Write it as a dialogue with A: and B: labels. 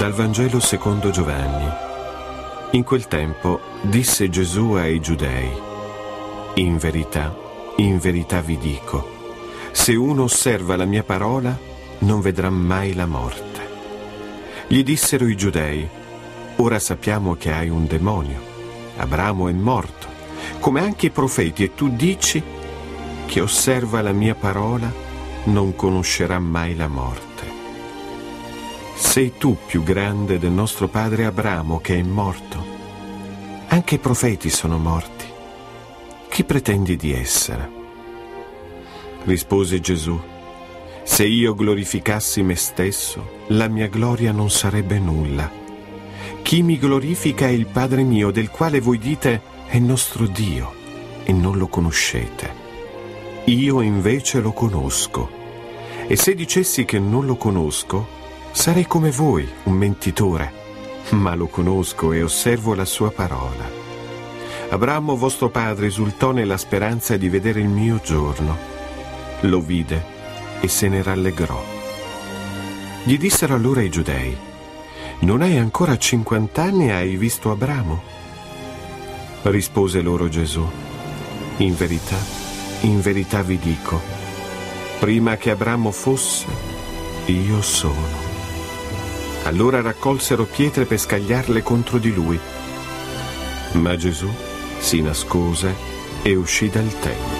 A: Dal Vangelo secondo Giovanni. In quel tempo disse Gesù ai giudei, In verità, in verità vi dico, se uno osserva la mia parola, non vedrà mai la morte. Gli dissero i giudei, ora sappiamo che hai un demonio. Abramo è morto, come anche i profeti, e tu dici, chi osserva la mia parola non conoscerà mai la morte. Sei tu più grande del nostro padre Abramo che è morto. Anche i profeti sono morti. Chi pretendi di essere? Rispose Gesù, se io glorificassi me stesso, la mia gloria non sarebbe nulla. Chi mi glorifica è il Padre mio, del quale voi dite è nostro Dio, e non lo conoscete. Io invece lo conosco. E se dicessi che non lo conosco, Sarei come voi, un mentitore, ma lo conosco e osservo la sua parola. Abramo vostro padre esultò nella speranza di vedere il mio giorno. Lo vide e se ne rallegrò. Gli dissero allora i giudei, non hai ancora cinquant'anni e hai visto Abramo? Rispose loro Gesù, in verità, in verità vi dico, prima che Abramo fosse, io sono. Allora raccolsero pietre per scagliarle contro di lui. Ma Gesù si nascose e uscì dal Tempio.